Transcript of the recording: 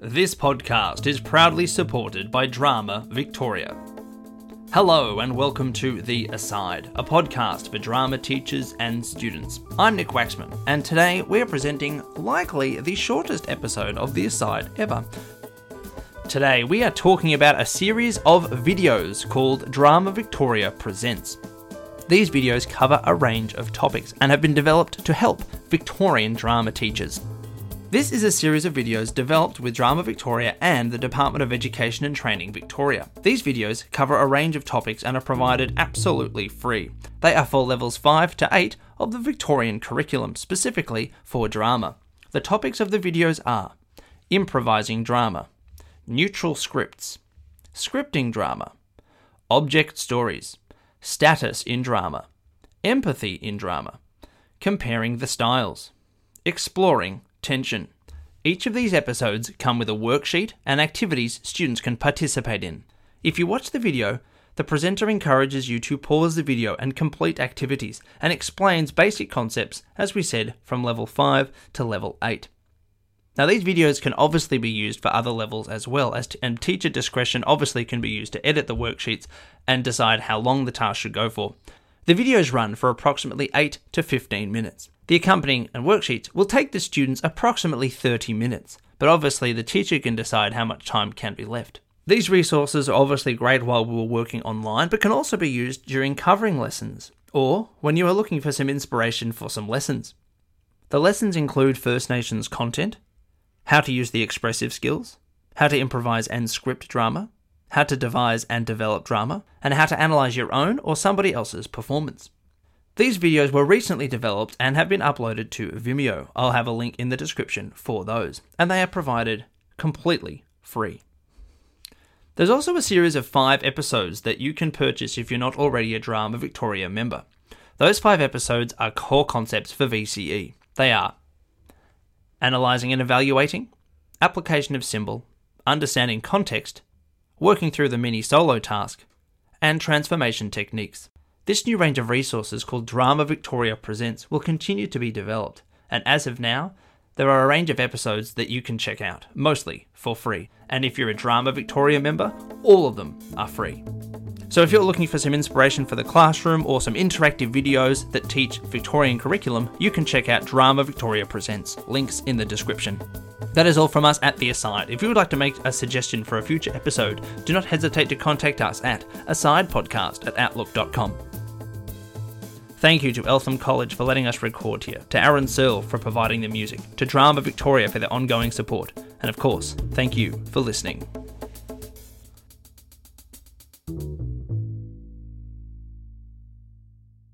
This podcast is proudly supported by Drama Victoria. Hello, and welcome to The Aside, a podcast for drama teachers and students. I'm Nick Waxman, and today we're presenting likely the shortest episode of The Aside ever. Today we are talking about a series of videos called Drama Victoria Presents. These videos cover a range of topics and have been developed to help Victorian drama teachers. This is a series of videos developed with Drama Victoria and the Department of Education and Training Victoria. These videos cover a range of topics and are provided absolutely free. They are for levels 5 to 8 of the Victorian curriculum, specifically for drama. The topics of the videos are improvising drama, neutral scripts, scripting drama, object stories, status in drama, empathy in drama, comparing the styles, exploring tension. Each of these episodes come with a worksheet and activities students can participate in. If you watch the video, the presenter encourages you to pause the video and complete activities and explains basic concepts, as we said, from level 5 to level 8. Now, these videos can obviously be used for other levels as well, as t- and teacher discretion obviously can be used to edit the worksheets and decide how long the task should go for. The videos run for approximately 8 to 15 minutes. The accompanying and worksheets will take the students approximately 30 minutes, but obviously the teacher can decide how much time can be left. These resources are obviously great while we were working online, but can also be used during covering lessons, or when you are looking for some inspiration for some lessons. The lessons include First Nations content, how to use the expressive skills, how to improvise and script drama, how to devise and develop drama, and how to analyze your own or somebody else's performance. These videos were recently developed and have been uploaded to Vimeo. I'll have a link in the description for those, and they are provided completely free. There's also a series of five episodes that you can purchase if you're not already a Drama Victoria member. Those five episodes are core concepts for VCE. They are analysing and evaluating, application of symbol, understanding context, working through the mini solo task, and transformation techniques. This new range of resources called Drama Victoria Presents will continue to be developed, and as of now, there are a range of episodes that you can check out, mostly for free. And if you're a Drama Victoria member, all of them are free. So if you're looking for some inspiration for the classroom or some interactive videos that teach Victorian curriculum, you can check out Drama Victoria Presents. Links in the description. That is all from us at The Aside. If you would like to make a suggestion for a future episode, do not hesitate to contact us at asidepodcast at outlook.com. Thank you to Eltham College for letting us record here, to Aaron Searle for providing the music, to Drama Victoria for their ongoing support, and of course, thank you for listening.